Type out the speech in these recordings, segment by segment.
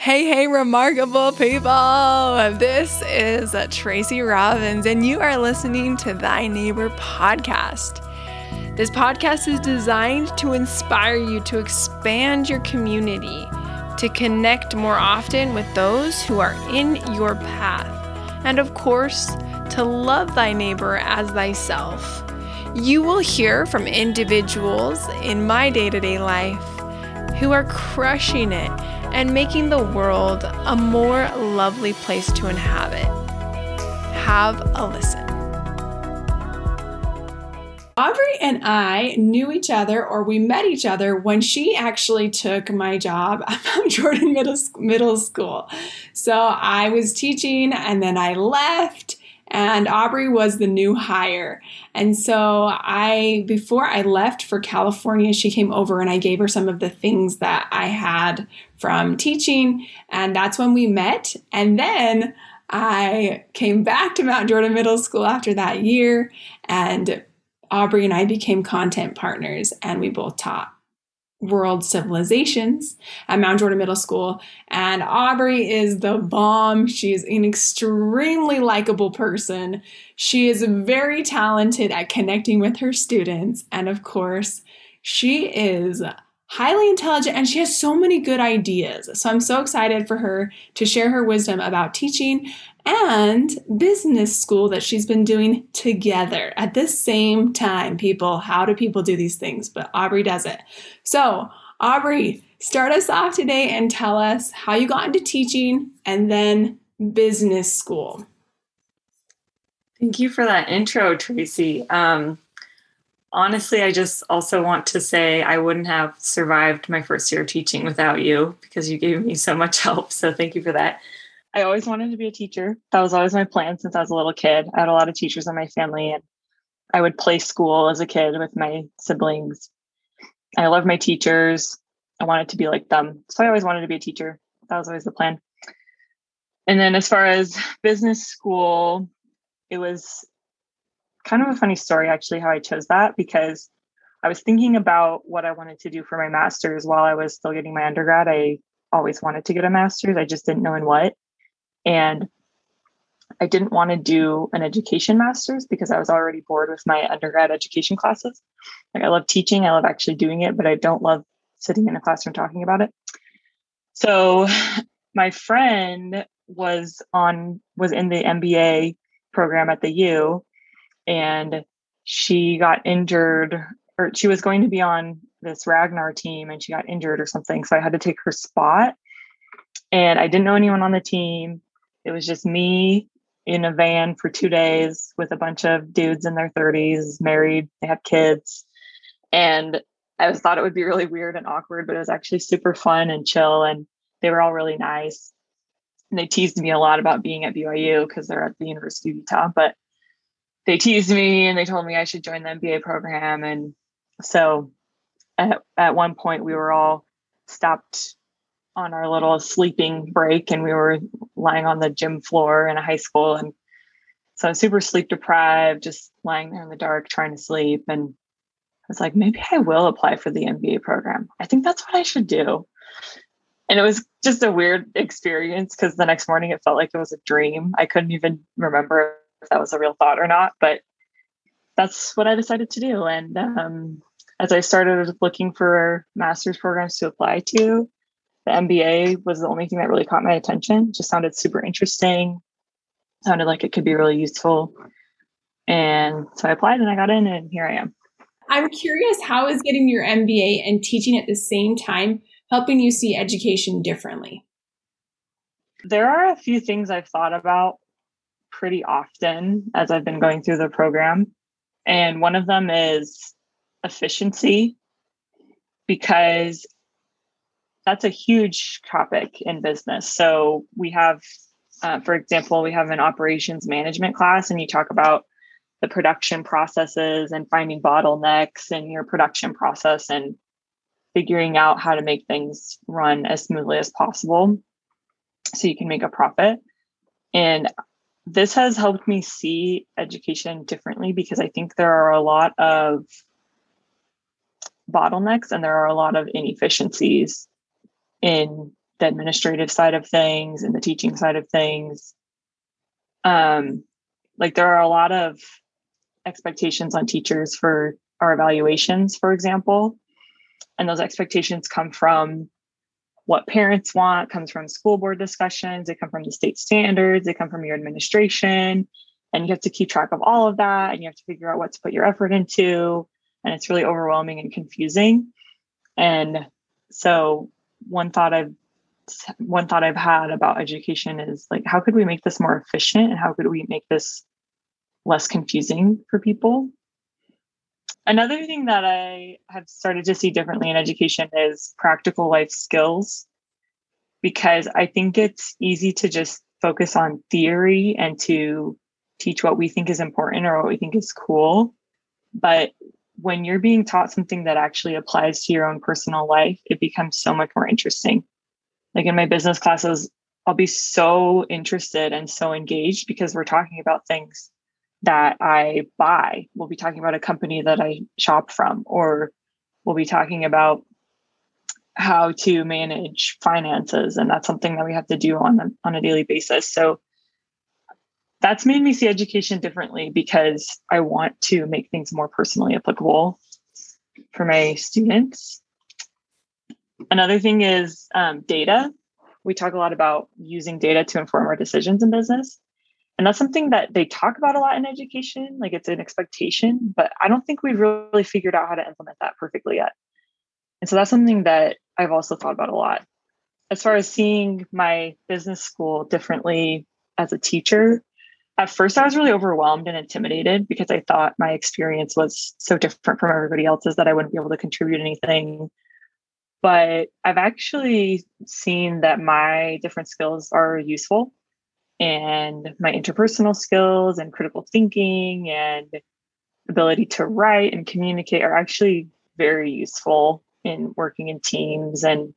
Hey, hey, remarkable people! This is Tracy Robbins, and you are listening to Thy Neighbor podcast. This podcast is designed to inspire you to expand your community, to connect more often with those who are in your path, and of course, to love thy neighbor as thyself. You will hear from individuals in my day to day life who are crushing it and making the world a more lovely place to inhabit. Have a listen. Aubrey and I knew each other, or we met each other, when she actually took my job at Mount Jordan Middle, Middle School. So I was teaching and then I left and Aubrey was the new hire. And so I, before I left for California, she came over and I gave her some of the things that I had from teaching. And that's when we met. And then I came back to Mount Jordan Middle School after that year. And Aubrey and I became content partners and we both taught world civilizations at Mount Jordan Middle School. And Aubrey is the bomb. She's an extremely likable person. She is very talented at connecting with her students. And of course, she is highly intelligent and she has so many good ideas. So I'm so excited for her to share her wisdom about teaching and business school that she's been doing together at the same time. People, how do people do these things? But Aubrey does it. So, Aubrey, start us off today and tell us how you got into teaching and then business school. Thank you for that intro, Tracy. Um, honestly, I just also want to say I wouldn't have survived my first year teaching without you because you gave me so much help. So thank you for that. I always wanted to be a teacher. That was always my plan since I was a little kid. I had a lot of teachers in my family, and I would play school as a kid with my siblings. I love my teachers. I wanted to be like them. So I always wanted to be a teacher. That was always the plan. And then as far as business school, it was kind of a funny story actually how I chose that because I was thinking about what I wanted to do for my master's while I was still getting my undergrad. I always wanted to get a master's. I just didn't know in what. And I didn't want to do an education master's because I was already bored with my undergrad education classes. Like I love teaching, I love actually doing it, but I don't love sitting in a classroom talking about it. So my friend was on was in the MBA program at the U and she got injured or she was going to be on this Ragnar team and she got injured or something. So I had to take her spot. And I didn't know anyone on the team. It was just me in a van for two days with a bunch of dudes in their 30s, married, they have kids. And I thought it would be really weird and awkward, but it was actually super fun and chill. And they were all really nice. And they teased me a lot about being at BYU because they're at the University of Utah. But they teased me and they told me I should join the MBA program. And so at, at one point, we were all stopped on our little sleeping break and we were lying on the gym floor in a high school and so I was super sleep deprived, just lying there in the dark trying to sleep. And I was like, maybe I will apply for the MBA program. I think that's what I should do. And it was just a weird experience because the next morning it felt like it was a dream. I couldn't even remember if that was a real thought or not, but that's what I decided to do. And um, as I started looking for master's programs to apply to, the MBA was the only thing that really caught my attention. It just sounded super interesting. Sounded like it could be really useful. And so I applied and I got in and here I am. I'm curious how is getting your MBA and teaching at the same time helping you see education differently? There are a few things I've thought about pretty often as I've been going through the program. And one of them is efficiency because that's a huge topic in business. So we have, uh, for example, we have an operations management class, and you talk about the production processes and finding bottlenecks in your production process and figuring out how to make things run as smoothly as possible so you can make a profit. And this has helped me see education differently because I think there are a lot of bottlenecks and there are a lot of inefficiencies in the administrative side of things and the teaching side of things. Um, like there are a lot of expectations on teachers for our evaluations, for example. And those expectations come from what parents want, comes from school board discussions, they come from the state standards, they come from your administration. And you have to keep track of all of that and you have to figure out what to put your effort into. And it's really overwhelming and confusing. And so one thought I've one thought I've had about education is like, how could we make this more efficient and how could we make this less confusing for people? Another thing that I have started to see differently in education is practical life skills, because I think it's easy to just focus on theory and to teach what we think is important or what we think is cool. But when you're being taught something that actually applies to your own personal life, it becomes so much more interesting. Like in my business classes, I'll be so interested and so engaged because we're talking about things that I buy. We'll be talking about a company that I shop from, or we'll be talking about how to manage finances. And that's something that we have to do on a, on a daily basis. So that's made me see education differently because I want to make things more personally applicable for my students. Another thing is um, data. We talk a lot about using data to inform our decisions in business. And that's something that they talk about a lot in education. Like it's an expectation, but I don't think we've really figured out how to implement that perfectly yet. And so that's something that I've also thought about a lot. As far as seeing my business school differently as a teacher, at first I was really overwhelmed and intimidated because I thought my experience was so different from everybody else's that I wouldn't be able to contribute anything. But I've actually seen that my different skills are useful and my interpersonal skills and critical thinking and ability to write and communicate are actually very useful in working in teams and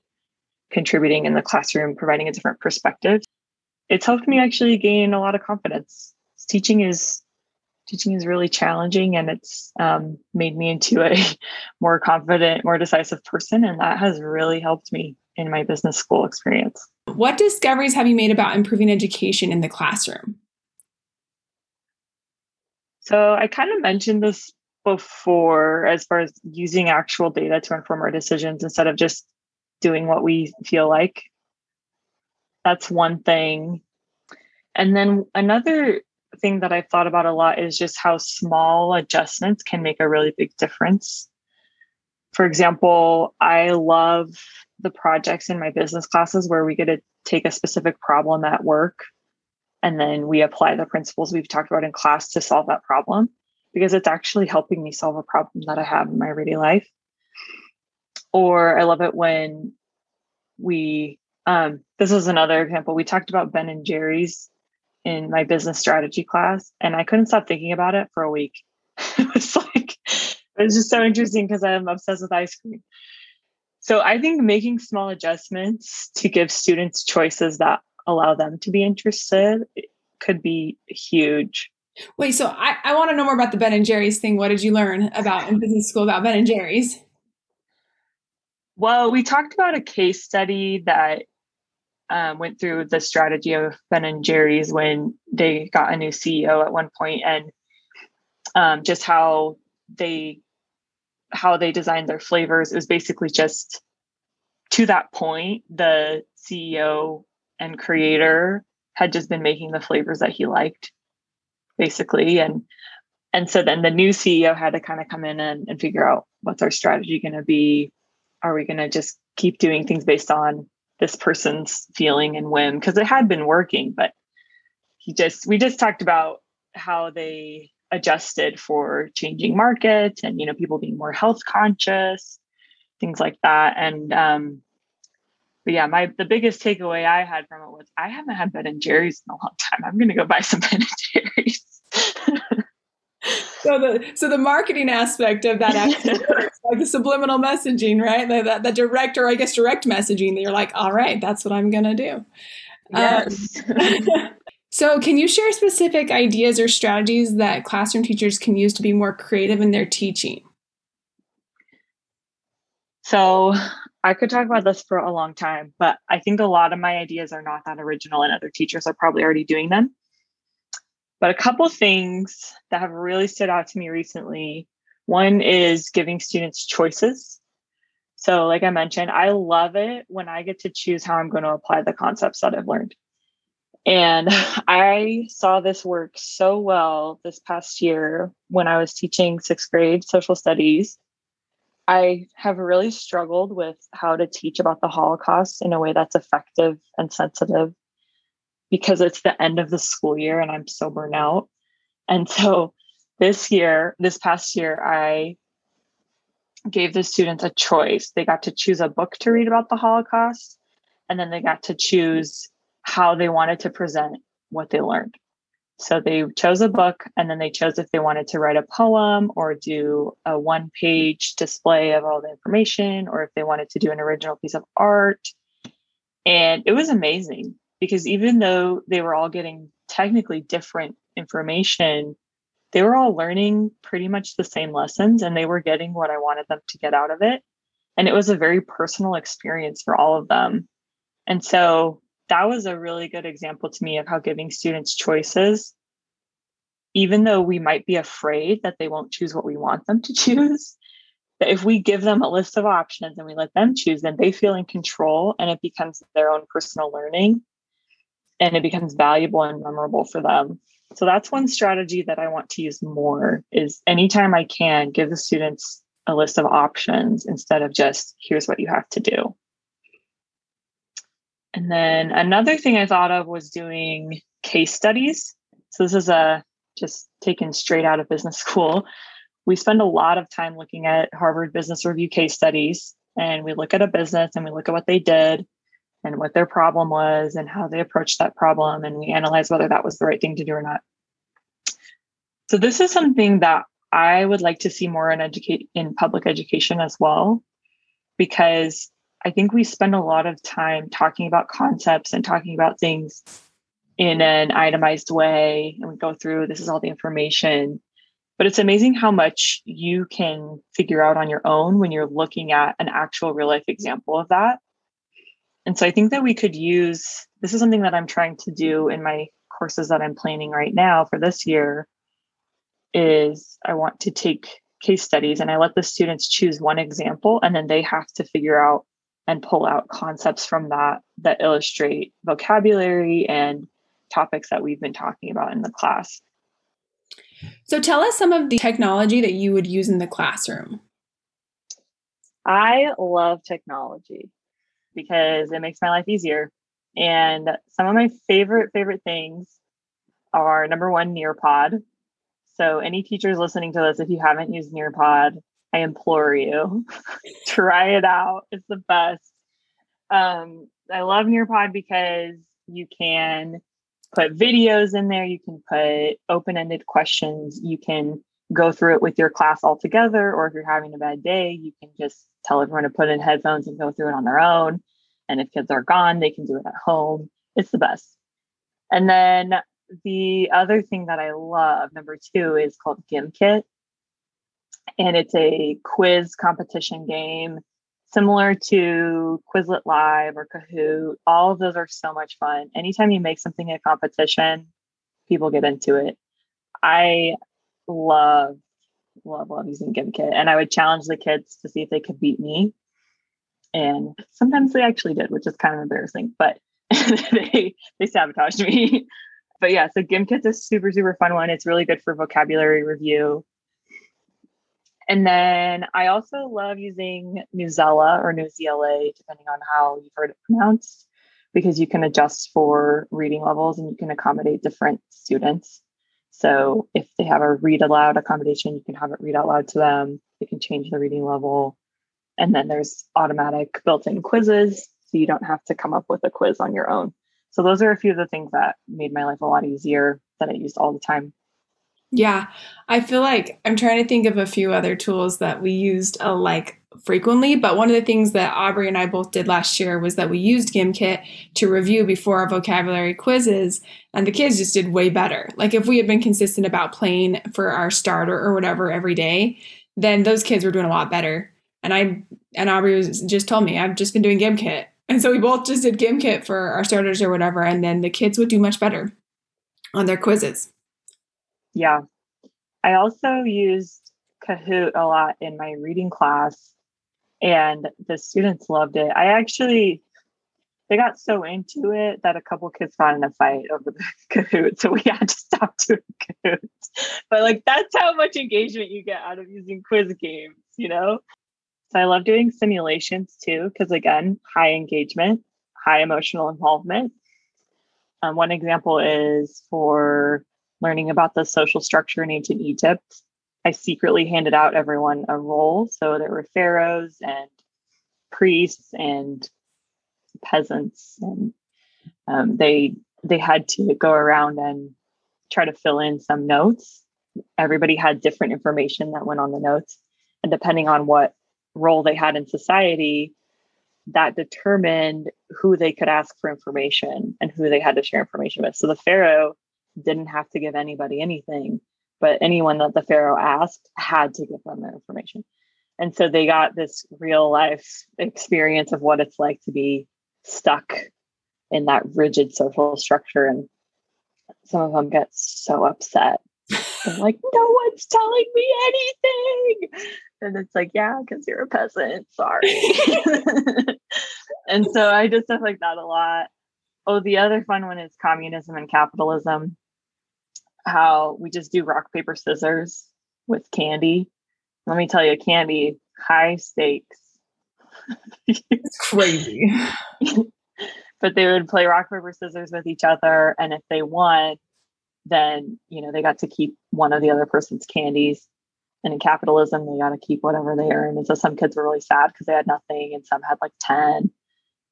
contributing in the classroom, providing a different perspective it's helped me actually gain a lot of confidence. Teaching is teaching is really challenging, and it's um, made me into a more confident, more decisive person, and that has really helped me in my business school experience. What discoveries have you made about improving education in the classroom? So I kind of mentioned this before as far as using actual data to inform our decisions instead of just doing what we feel like that's one thing. And then another thing that I've thought about a lot is just how small adjustments can make a really big difference. For example, I love the projects in my business classes where we get to take a specific problem at work and then we apply the principles we've talked about in class to solve that problem because it's actually helping me solve a problem that I have in my everyday life. Or I love it when we um, this is another example. We talked about Ben and Jerry's in my business strategy class, and I couldn't stop thinking about it for a week. it was like, it was just so interesting because I'm obsessed with ice cream. So I think making small adjustments to give students choices that allow them to be interested could be huge. Wait, so I, I want to know more about the Ben and Jerry's thing. What did you learn about in business school about Ben and Jerry's? Well, we talked about a case study that um, went through the strategy of Ben and Jerry's when they got a new CEO at one point, and um, just how they how they designed their flavors. It was basically just to that point, the CEO and creator had just been making the flavors that he liked, basically, and and so then the new CEO had to kind of come in and, and figure out what's our strategy going to be. Are we going to just keep doing things based on this person's feeling and whim? Because it had been working but he just we just talked about how they adjusted for changing markets and you know people being more health conscious things like that and um but yeah my the biggest takeaway i had from it was i haven't had ben and jerry's in a long time i'm gonna go buy some ben and jerry's so the so the marketing aspect of that actually like the subliminal messaging, right? The, the, the, direct or I guess direct messaging that you're like, all right, that's what I'm gonna do. Yes. Um, so can you share specific ideas or strategies that classroom teachers can use to be more creative in their teaching? So I could talk about this for a long time, but I think a lot of my ideas are not that original and other teachers are probably already doing them. But a couple things that have really stood out to me recently. One is giving students choices. So, like I mentioned, I love it when I get to choose how I'm going to apply the concepts that I've learned. And I saw this work so well this past year when I was teaching sixth grade social studies I have really struggled with how to teach about the Holocaust in a way that's effective and sensitive because it's the end of the school year and I'm so burnt out. And so this year, this past year, I gave the students a choice. They got to choose a book to read about the Holocaust, and then they got to choose how they wanted to present what they learned. So they chose a book and then they chose if they wanted to write a poem or do a one page display of all the information or if they wanted to do an original piece of art. And it was amazing because even though they were all getting technically different information, they were all learning pretty much the same lessons and they were getting what I wanted them to get out of it. And it was a very personal experience for all of them. And so that was a really good example to me of how giving students choices, even though we might be afraid that they won't choose what we want them to choose, that if we give them a list of options and we let them choose, then they feel in control and it becomes their own personal learning and it becomes valuable and memorable for them. So that's one strategy that I want to use more is anytime I can give the students a list of options instead of just here's what you have to do. And then another thing I thought of was doing case studies. So this is a just taken straight out of business school. We spend a lot of time looking at Harvard Business Review case studies and we look at a business and we look at what they did and what their problem was and how they approached that problem and we analyze whether that was the right thing to do or not. So this is something that I would like to see more in educate in public education as well because I think we spend a lot of time talking about concepts and talking about things in an itemized way. And we go through this is all the information. But it's amazing how much you can figure out on your own when you're looking at an actual real life example of that. And so I think that we could use this is something that I'm trying to do in my courses that I'm planning right now for this year is I want to take case studies and I let the students choose one example and then they have to figure out and pull out concepts from that that illustrate vocabulary and topics that we've been talking about in the class. So tell us some of the technology that you would use in the classroom. I love technology because it makes my life easier. And some of my favorite, favorite things are number one, Nearpod. So, any teachers listening to this, if you haven't used Nearpod, I implore you, try it out. It's the best. Um, I love Nearpod because you can put videos in there, you can put open ended questions, you can go through it with your class all together, or if you're having a bad day, you can just tell everyone to put in headphones and go through it on their own. And if kids are gone, they can do it at home. It's the best. And then the other thing that I love, number two, is called Gimkit and it's a quiz competition game similar to Quizlet Live or Kahoot. All of those are so much fun. Anytime you make something a competition, people get into it. I love, love, love using Gimkit. And I would challenge the kids to see if they could beat me. And sometimes they actually did, which is kind of embarrassing, but they they sabotaged me. but yeah, so Gimkit's a super, super fun one. It's really good for vocabulary review. And then I also love using Newsela or Newsela, depending on how you've heard it pronounced, because you can adjust for reading levels and you can accommodate different students. So if they have a read aloud accommodation, you can have it read out loud to them. You can change the reading level. And then there's automatic built in quizzes. So you don't have to come up with a quiz on your own. So those are a few of the things that made my life a lot easier that I used all the time. Yeah, I feel like I'm trying to think of a few other tools that we used uh, like frequently, but one of the things that Aubrey and I both did last year was that we used Gimkit to review before our vocabulary quizzes, and the kids just did way better. Like if we had been consistent about playing for our starter or whatever every day, then those kids were doing a lot better. And I and Aubrey was just told me I've just been doing GimKit. And so we both just did GimKit for our starters or whatever. And then the kids would do much better on their quizzes. Yeah. I also used Kahoot a lot in my reading class and the students loved it. I actually they got so into it that a couple kids got in a fight over the Kahoot, so we had to stop doing Kahoot. But like that's how much engagement you get out of using quiz games, you know? So I love doing simulations too, because again, high engagement, high emotional involvement. Um, one example is for learning about the social structure in ancient Egypt. I secretly handed out everyone a role. So there were pharaohs and priests and peasants, and um, they they had to go around and try to fill in some notes. Everybody had different information that went on the notes, and depending on what role they had in society, that determined who they could ask for information and who they had to share information with. So the pharaoh didn't have to give anybody anything but anyone that the Pharaoh asked had to give them their information. And so they got this real life experience of what it's like to be stuck in that rigid social structure. And some of them get so upset. They're like, no one's telling me anything. And it's like, yeah, because you're a peasant. Sorry. and so I did stuff like that a lot. Oh, the other fun one is communism and capitalism how we just do rock, paper, scissors with candy. Let me tell you, candy, high stakes. it's crazy. but they would play rock, paper, scissors with each other. And if they won, then, you know, they got to keep one of the other person's candies. And in capitalism, they got to keep whatever they earn. And so some kids were really sad because they had nothing, and some had like 10.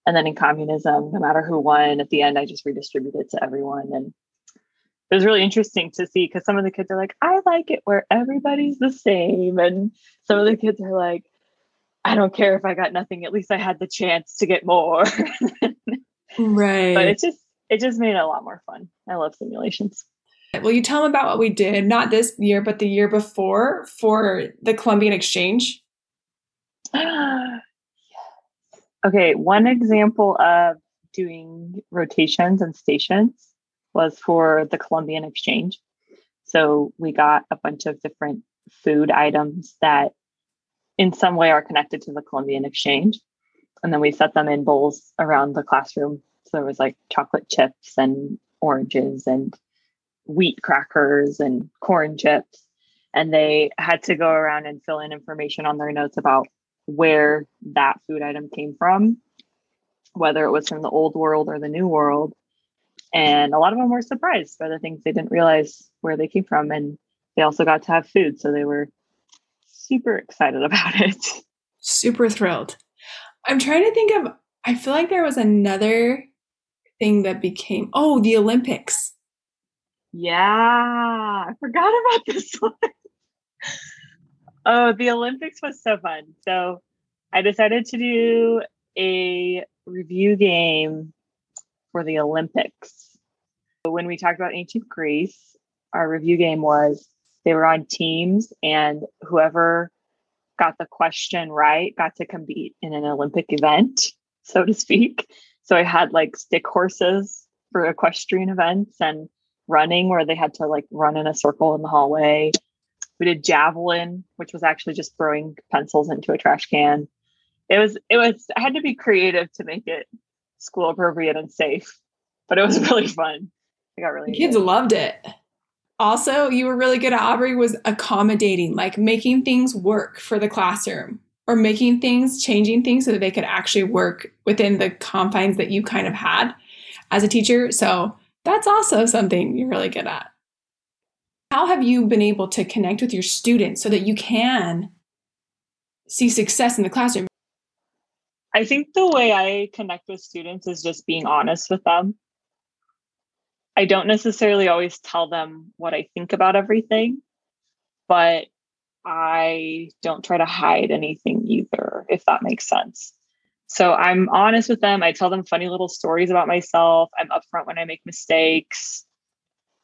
And then in communism, no matter who won, at the end, I just redistributed to everyone. And it was really interesting to see because some of the kids are like, I like it where everybody's the same. And some of the kids are like, I don't care if I got nothing, at least I had the chance to get more. right. But it just it just made it a lot more fun. I love simulations. Will you tell them about what we did, not this year, but the year before for the Columbian Exchange? Ah yes. Okay, one example of doing rotations and stations was for the Columbian Exchange. So we got a bunch of different food items that in some way are connected to the Columbian Exchange. And then we set them in bowls around the classroom. So there was like chocolate chips and oranges and wheat crackers and corn chips. And they had to go around and fill in information on their notes about where that food item came from, whether it was from the old world or the new world. And a lot of them were surprised by the things they didn't realize where they came from. And they also got to have food. So they were super excited about it. Super thrilled. I'm trying to think of, I feel like there was another thing that became, oh, the Olympics. Yeah, I forgot about this one. oh, the Olympics was so fun. So I decided to do a review game for the Olympics. When we talked about ancient Greece, our review game was they were on teams, and whoever got the question right got to compete in an Olympic event, so to speak. So I had like stick horses for equestrian events and running where they had to like run in a circle in the hallway. We did javelin, which was actually just throwing pencils into a trash can. It was it was I had to be creative to make it school appropriate and safe. But it was really fun. I got really kids loved it. Also, you were really good at Aubrey was accommodating, like making things work for the classroom or making things, changing things so that they could actually work within the confines that you kind of had as a teacher. So that's also something you're really good at. How have you been able to connect with your students so that you can see success in the classroom? I think the way I connect with students is just being honest with them. I don't necessarily always tell them what I think about everything, but I don't try to hide anything either, if that makes sense. So I'm honest with them. I tell them funny little stories about myself. I'm upfront when I make mistakes.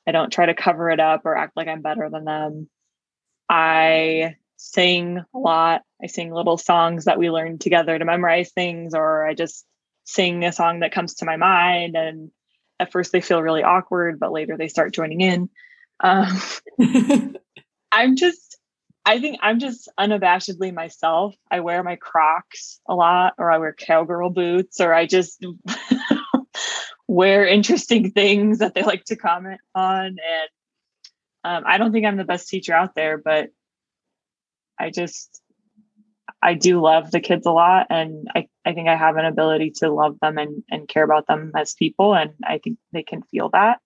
I don't try to cover it up or act like I'm better than them. I sing a lot. I sing little songs that we learn together to memorize things, or I just sing a song that comes to my mind. And at first they feel really awkward, but later they start joining in. Um, I'm just, I think I'm just unabashedly myself. I wear my Crocs a lot, or I wear cowgirl boots, or I just wear interesting things that they like to comment on. And um, I don't think I'm the best teacher out there, but I just I do love the kids a lot and I, I think I have an ability to love them and, and care about them as people and I think they can feel that.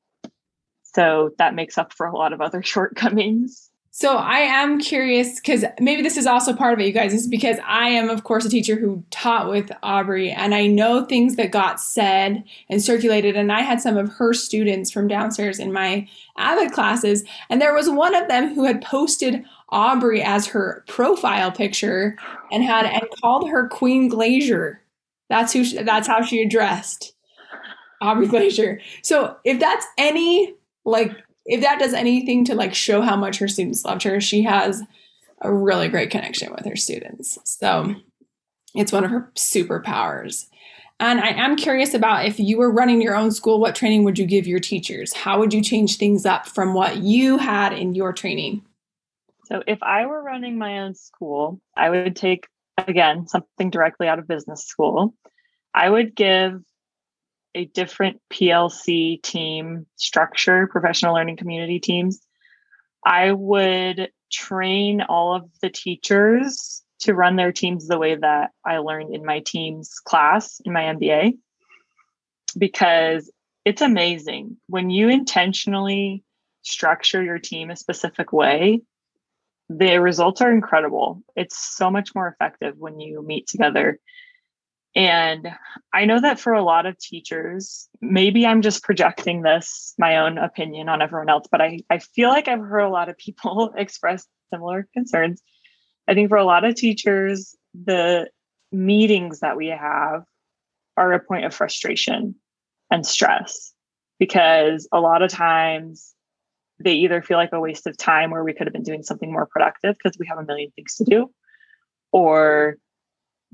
So that makes up for a lot of other shortcomings. So I am curious because maybe this is also part of it, you guys, is because I am, of course, a teacher who taught with Aubrey, and I know things that got said and circulated. And I had some of her students from downstairs in my Avid classes, and there was one of them who had posted Aubrey as her profile picture and had and called her Queen Glacier. That's who. She, that's how she addressed Aubrey Glacier. So if that's any like if that does anything to like show how much her students loved her, she has a really great connection with her students. So it's one of her superpowers. And I am curious about if you were running your own school, what training would you give your teachers? How would you change things up from what you had in your training? So, if I were running my own school, I would take, again, something directly out of business school. I would give a different PLC team structure, professional learning community teams. I would train all of the teachers to run their teams the way that I learned in my team's class in my MBA because it's amazing when you intentionally structure your team a specific way the results are incredible it's so much more effective when you meet together and I know that for a lot of teachers, maybe I'm just projecting this, my own opinion on everyone else, but I, I feel like I've heard a lot of people express similar concerns. I think for a lot of teachers, the meetings that we have are a point of frustration and stress because a lot of times they either feel like a waste of time where we could have been doing something more productive because we have a million things to do, or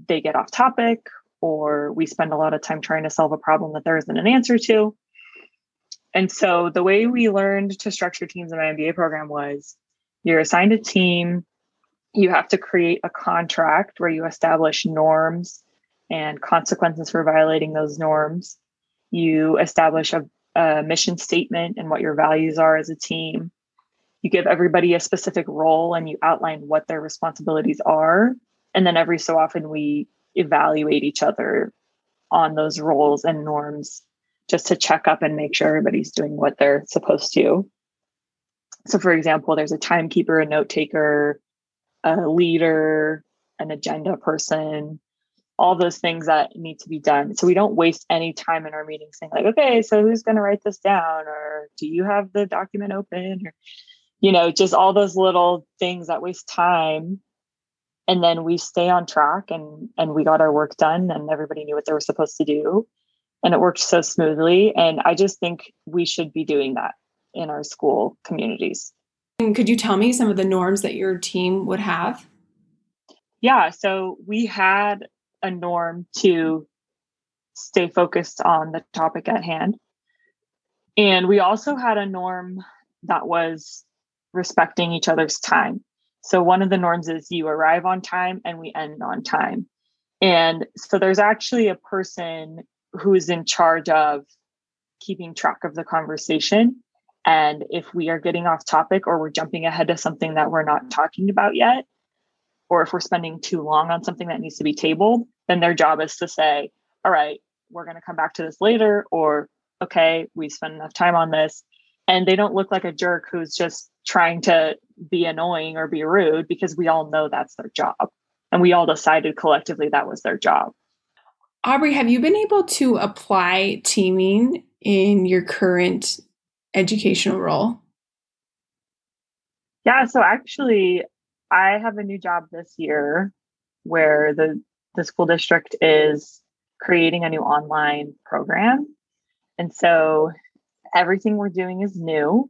they get off topic or we spend a lot of time trying to solve a problem that there isn't an answer to. And so the way we learned to structure teams in my MBA program was you're assigned a team, you have to create a contract where you establish norms and consequences for violating those norms. You establish a, a mission statement and what your values are as a team. You give everybody a specific role and you outline what their responsibilities are. And then every so often we evaluate each other on those roles and norms just to check up and make sure everybody's doing what they're supposed to. So, for example, there's a timekeeper, a note taker, a leader, an agenda person, all those things that need to be done. So we don't waste any time in our meetings saying, like, okay, so who's going to write this down? Or do you have the document open? Or, you know, just all those little things that waste time and then we stay on track and and we got our work done and everybody knew what they were supposed to do and it worked so smoothly and i just think we should be doing that in our school communities and could you tell me some of the norms that your team would have yeah so we had a norm to stay focused on the topic at hand and we also had a norm that was respecting each other's time so one of the norms is you arrive on time and we end on time. And so there's actually a person who's in charge of keeping track of the conversation. And if we are getting off topic or we're jumping ahead to something that we're not talking about yet, or if we're spending too long on something that needs to be tabled, then their job is to say, all right, we're going to come back to this later, or okay, we spent enough time on this. And they don't look like a jerk who's just trying to be annoying or be rude because we all know that's their job. And we all decided collectively that was their job. Aubrey, have you been able to apply teaming in your current educational role? Yeah, so actually, I have a new job this year where the, the school district is creating a new online program. And so everything we're doing is new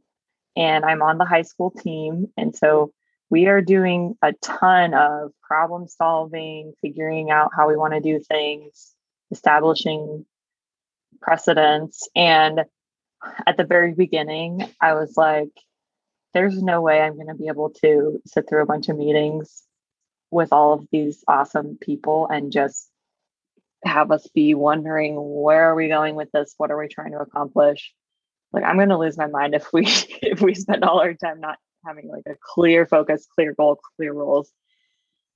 and I'm on the high school team. And so we are doing a ton of problem solving, figuring out how we want to do things, establishing precedents. And at the very beginning, I was like, there's no way I'm going to be able to sit through a bunch of meetings with all of these awesome people and just have us be wondering where are we going with this? What are we trying to accomplish? Like i'm going to lose my mind if we if we spend all our time not having like a clear focus clear goal clear rules.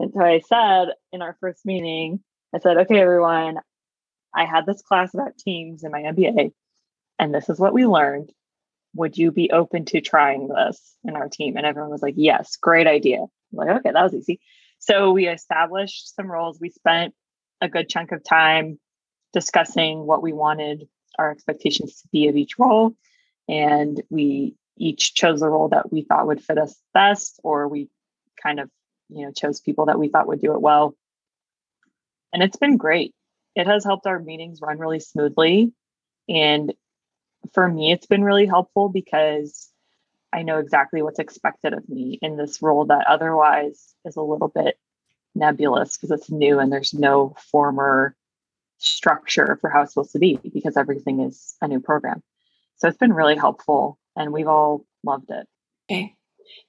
And so i said in our first meeting i said okay everyone i had this class about teams in my mba and this is what we learned would you be open to trying this in our team and everyone was like yes great idea I'm like okay that was easy so we established some roles we spent a good chunk of time discussing what we wanted our expectations to be of each role. And we each chose a role that we thought would fit us best, or we kind of, you know, chose people that we thought would do it well. And it's been great. It has helped our meetings run really smoothly. And for me, it's been really helpful because I know exactly what's expected of me in this role that otherwise is a little bit nebulous because it's new and there's no former structure for how it's supposed to be because everything is a new program. So it's been really helpful and we've all loved it. Okay.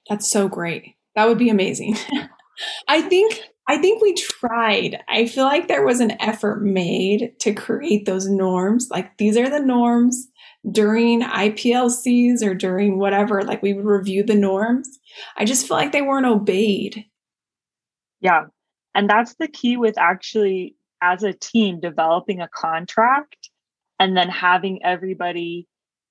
That's so great. That would be amazing. I think I think we tried. I feel like there was an effort made to create those norms. Like these are the norms during IPLCs or during whatever, like we would review the norms. I just feel like they weren't obeyed. Yeah. And that's the key with actually, as a team, developing a contract and then having everybody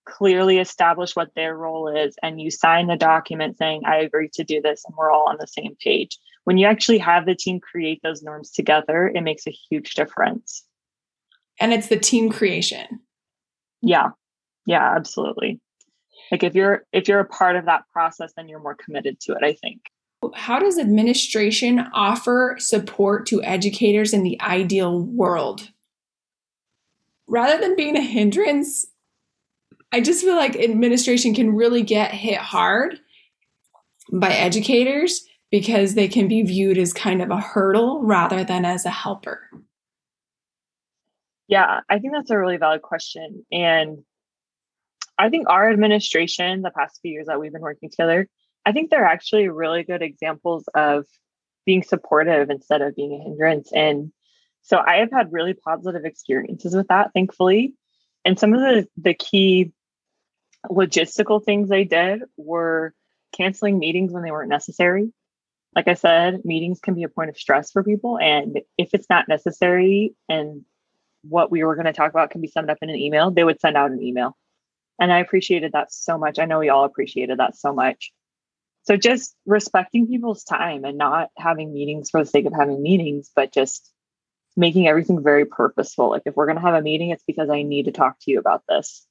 clearly establish what their role is. And you sign the document saying, I agree to do this, and we're all on the same page. When you actually have the team create those norms together, it makes a huge difference. And it's the team creation. Yeah. Yeah, absolutely. Like if you're if you're a part of that process, then you're more committed to it, I think. How does administration offer support to educators in the ideal world? Rather than being a hindrance, I just feel like administration can really get hit hard by educators because they can be viewed as kind of a hurdle rather than as a helper. Yeah, I think that's a really valid question. And I think our administration, the past few years that we've been working together, I think they're actually really good examples of being supportive instead of being a hindrance. And so I have had really positive experiences with that, thankfully. And some of the, the key logistical things they did were canceling meetings when they weren't necessary. Like I said, meetings can be a point of stress for people. And if it's not necessary and what we were going to talk about can be summed up in an email, they would send out an email. And I appreciated that so much. I know we all appreciated that so much. So just respecting people's time and not having meetings for the sake of having meetings, but just making everything very purposeful. Like if we're going to have a meeting, it's because I need to talk to you about this.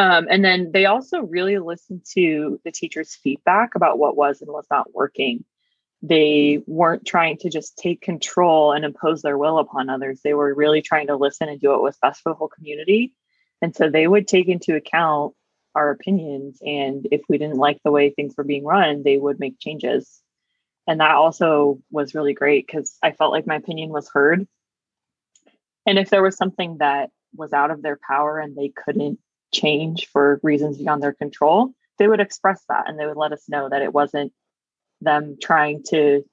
Um, and then they also really listened to the teacher's feedback about what was and was not working. They weren't trying to just take control and impose their will upon others. They were really trying to listen and do what was best for the whole community. And so they would take into account our opinions. And if we didn't like the way things were being run, they would make changes. And that also was really great because I felt like my opinion was heard. And if there was something that was out of their power and they couldn't change for reasons beyond their control, they would express that and they would let us know that it wasn't them trying to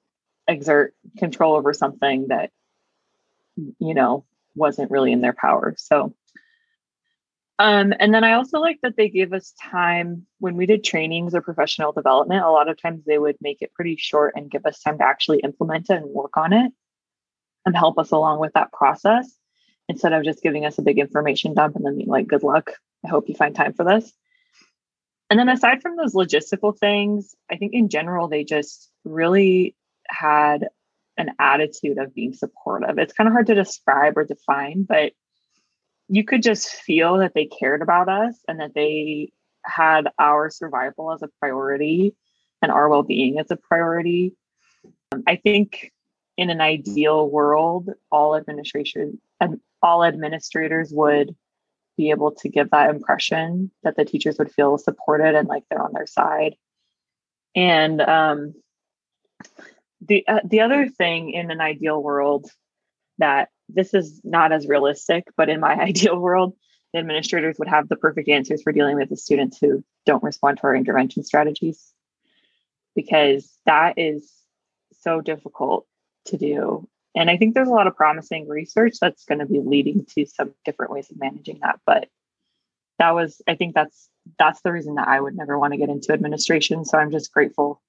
exert control over something that, you know, wasn't really in their power. So um, and then I also like that they gave us time when we did trainings or professional development. A lot of times they would make it pretty short and give us time to actually implement it and work on it and help us along with that process instead of just giving us a big information dump and then being like, good luck. I hope you find time for this. And then aside from those logistical things, I think in general, they just really had an attitude of being supportive. It's kind of hard to describe or define, but you could just feel that they cared about us and that they had our survival as a priority and our well-being as a priority um, i think in an ideal world all administration and all administrators would be able to give that impression that the teachers would feel supported and like they're on their side And um, the uh, the other thing in an ideal world that this is not as realistic, but in my ideal world, the administrators would have the perfect answers for dealing with the students who don't respond to our intervention strategies because that is so difficult to do. And I think there's a lot of promising research that's going to be leading to some different ways of managing that. But that was, I think that's that's the reason that I would never want to get into administration. So I'm just grateful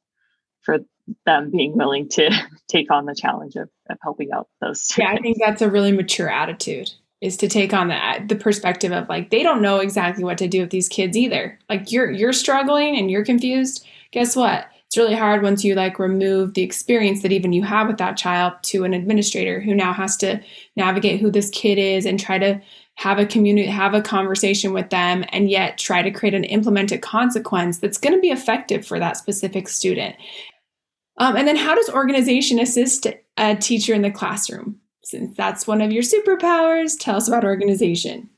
for them being willing to take on the challenge of, of helping out those students. Yeah, I think that's a really mature attitude is to take on the the perspective of like they don't know exactly what to do with these kids either. Like you're you're struggling and you're confused. Guess what? It's really hard once you like remove the experience that even you have with that child to an administrator who now has to navigate who this kid is and try to have a community have a conversation with them and yet try to create an implemented consequence that's going to be effective for that specific student. Um, and then how does organization assist a teacher in the classroom? since that's one of your superpowers, tell us about organization.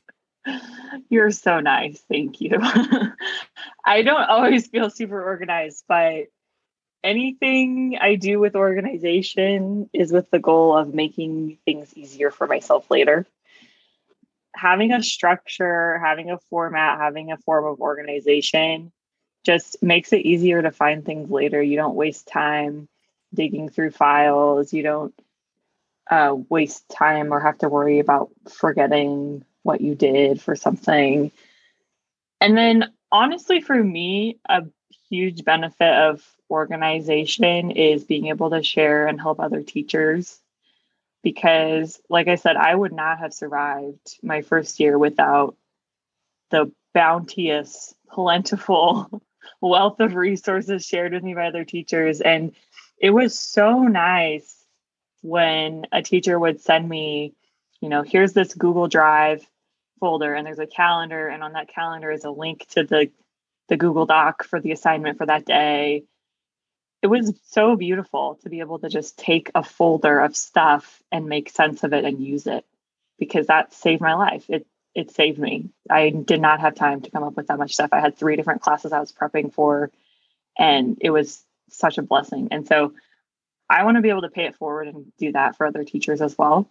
You're so nice. Thank you. I don't always feel super organized, but anything I do with organization is with the goal of making things easier for myself later. Having a structure, having a format, having a form of organization just makes it easier to find things later. You don't waste time digging through files. You don't uh, waste time or have to worry about forgetting what you did for something. And then, honestly, for me, a huge benefit of organization is being able to share and help other teachers. Because, like I said, I would not have survived my first year without the bounteous, plentiful wealth of resources shared with me by other teachers. And it was so nice when a teacher would send me, you know, here's this Google Drive folder and there's a calendar and on that calendar is a link to the the Google Doc for the assignment for that day. It was so beautiful to be able to just take a folder of stuff and make sense of it and use it because that saved my life. It it saved me. I did not have time to come up with that much stuff. I had three different classes I was prepping for and it was such a blessing. And so I want to be able to pay it forward and do that for other teachers as well.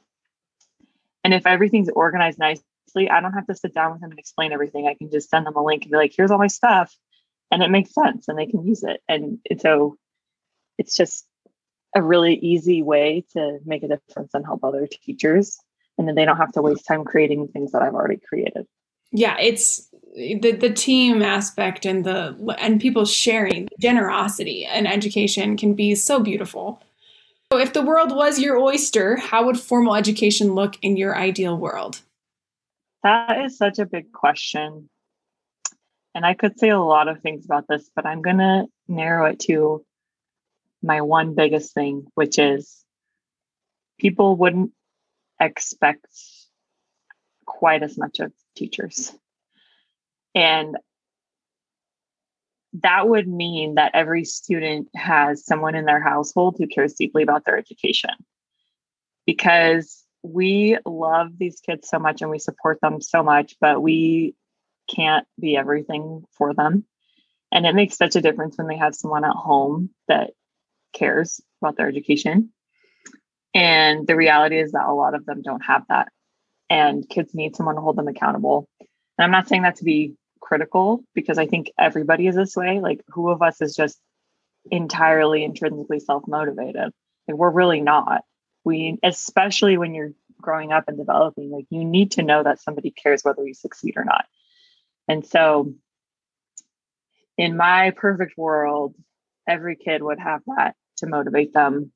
And if everything's organized nicely, I don't have to sit down with them and explain everything. I can just send them a link and be like, here's all my stuff. And it makes sense and they can use it. And so it's just a really easy way to make a difference and help other teachers. And then they don't have to waste time creating things that I've already created. Yeah, it's the the team aspect and the and people sharing generosity and education can be so beautiful so, if the world was your oyster, how would formal education look in your ideal world? That is such a big question. And I could say a lot of things about this, but I'm going to narrow it to my one biggest thing, which is people wouldn't expect quite as much of teachers. And that would mean that every student has someone in their household who cares deeply about their education. Because we love these kids so much and we support them so much, but we can't be everything for them. And it makes such a difference when they have someone at home that cares about their education. And the reality is that a lot of them don't have that. And kids need someone to hold them accountable. And I'm not saying that to be critical because I think everybody is this way. Like, who of us is just entirely intrinsically self motivated? Like, we're really not. We, especially when you're growing up and developing, like, you need to know that somebody cares whether you succeed or not. And so, in my perfect world, every kid would have that to motivate them.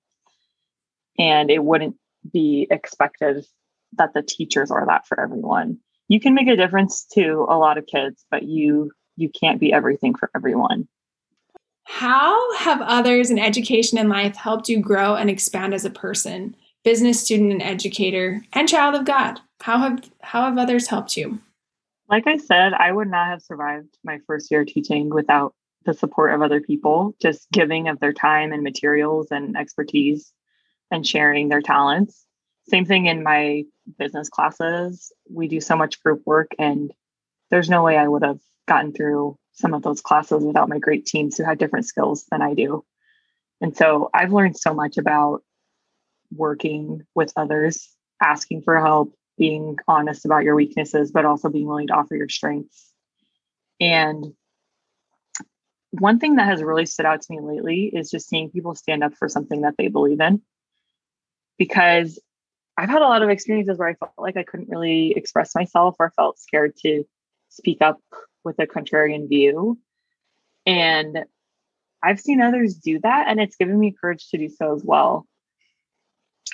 And it wouldn't be expected that the teachers are that for everyone you can make a difference to a lot of kids, but you you can't be everything for everyone. How have others in education and life helped you grow and expand as a person, business student and educator, and child of God? How have how have others helped you? Like I said, I would not have survived my first year teaching without the support of other people, just giving of their time and materials and expertise and sharing their talents. Same thing in my business classes. We do so much group work, and there's no way I would have gotten through some of those classes without my great teams who had different skills than I do. And so I've learned so much about working with others, asking for help, being honest about your weaknesses, but also being willing to offer your strengths. And one thing that has really stood out to me lately is just seeing people stand up for something that they believe in. Because I've had a lot of experiences where I felt like I couldn't really express myself or felt scared to speak up with a contrarian view. And I've seen others do that, and it's given me courage to do so as well.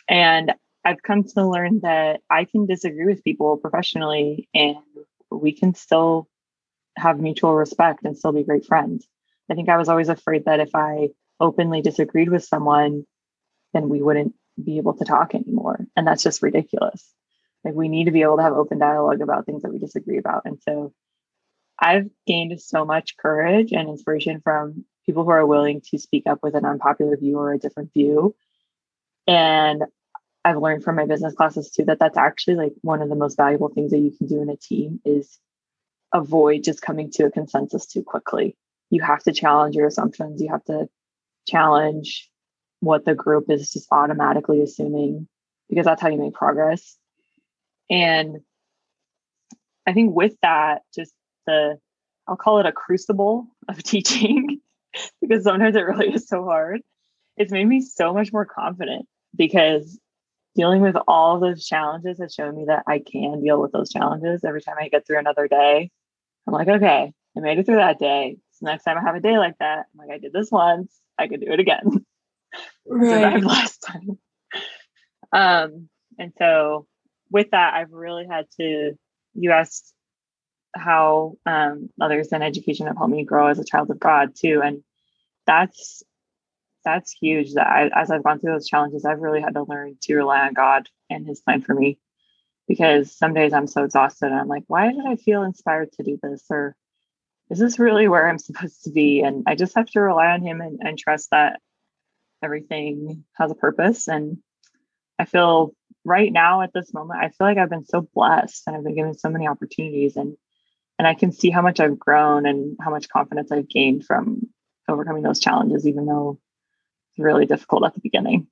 And I've come to learn that I can disagree with people professionally, and we can still have mutual respect and still be great friends. I think I was always afraid that if I openly disagreed with someone, then we wouldn't be able to talk anymore. And that's just ridiculous. Like we need to be able to have open dialogue about things that we disagree about. And so I've gained so much courage and inspiration from people who are willing to speak up with an unpopular view or a different view. And I've learned from my business classes too that that's actually like one of the most valuable things that you can do in a team is avoid just coming to a consensus too quickly. You have to challenge your assumptions. You have to challenge what the group is just automatically assuming because that's how you make progress. And I think with that, just the, I'll call it a crucible of teaching because sometimes it really is so hard. It's made me so much more confident because dealing with all those challenges has shown me that I can deal with those challenges every time I get through another day. I'm like, okay, I made it through that day. Next time I have a day like that, I'm like, I did this once, I could do it again. Right. last time. Um, and so with that, I've really had to, you asked how um, others in education have helped me grow as a child of God too. And that's that's huge that I, as I've gone through those challenges, I've really had to learn to rely on God and his plan for me. Because some days I'm so exhausted and I'm like, why did I feel inspired to do this? Or is this really where I'm supposed to be? And I just have to rely on him and, and trust that everything has a purpose. And I feel right now at this moment, I feel like I've been so blessed and I've been given so many opportunities and and I can see how much I've grown and how much confidence I've gained from overcoming those challenges, even though it's really difficult at the beginning.